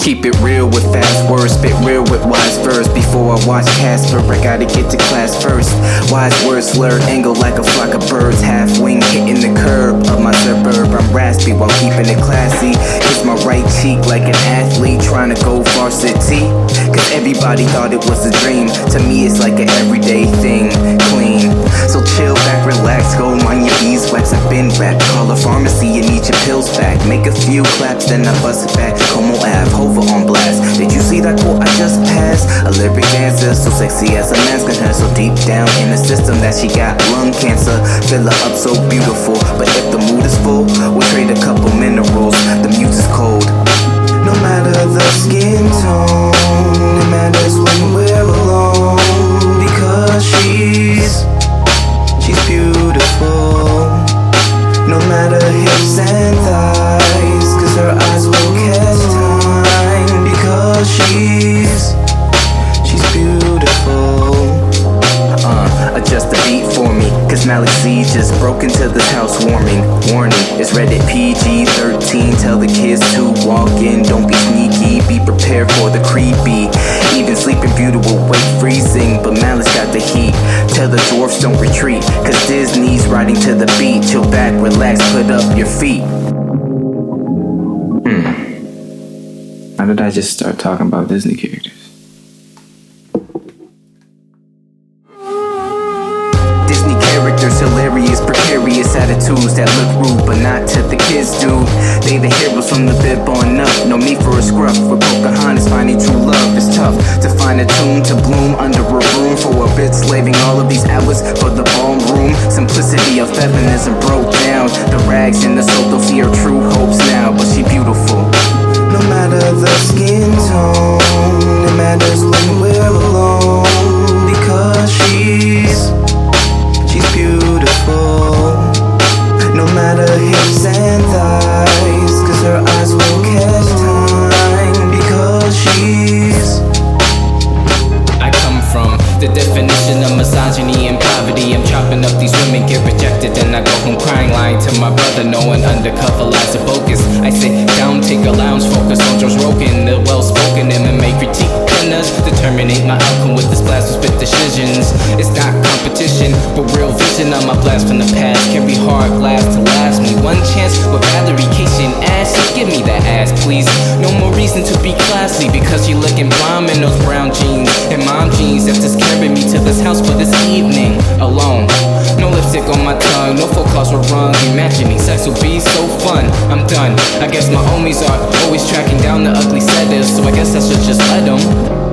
Keep it real with fast words, spit real with wise verse. Before I watch Casper, I gotta get to class first. Wise words slurred, angle like a flock of birds. Half wing hitting the curb of my suburb. I'm raspy while keeping it classy. Kiss my right cheek like an athlete trying to go varsity. Cause everybody thought it was a dream. To me, it's like an everyday thing. Clean. Chill back, relax, go mind your beeswax. I've been back. Call a pharmacy, you need your pills back. Make a few claps, then I bust it back. Como Ave, Hova on blast. Did you see that quote I just passed? A lyric dancer, so sexy as a man's can her. So deep down in the system that she got lung cancer. Fill her up so beautiful. But if the mood is full, we'll trade a couple minerals. The music's cold. Just broke into this house warming. Warning, it's rated PG 13. Tell the kids to walk in, don't be sneaky. Be prepared for the creepy. Even Sleeping Beauty will wake freezing, but Malik's got the heat. Tell the dwarfs don't retreat, cause Disney's riding to the beat. Chill back, relax, put up your feet. Hmm. How did I just start talking about Disney characters? Precarious attitudes that look rude, but not to the kids, dude. They the heroes from the bib on up. No need for a scruff. With Pocahontas finding true love, is tough to find a tune to bloom under a room for a bit, slaving all of these hours for the ballroom. Simplicity of feminism broke down. The rags and the soul, don't see her true hopes now, but she beautiful. No matter the skin tone, misogyny and poverty. I'm chopping up these women, get rejected, then I go home crying, lying to my brother, knowing undercover lies are bogus. I sit down, take a lounge, focus on Joe Rogan, the well spoken MMA critique. To terminate my outcome with this blast with spit decisions. It's not competition, but real vision on my blast from the past. Can be hard glass to last me. One chance with Valerie Cation ass. Give me that ass, please. No more reason to be classy because you looking bomb in those brown jeans and mom jeans that just carried me to this house for this evening alone. No lipstick on my tongue, no full calls were rung. Imagining sex will be so fun. I'm done. I guess my homies are always tracking down the ugly setters, so I guess I should just let them.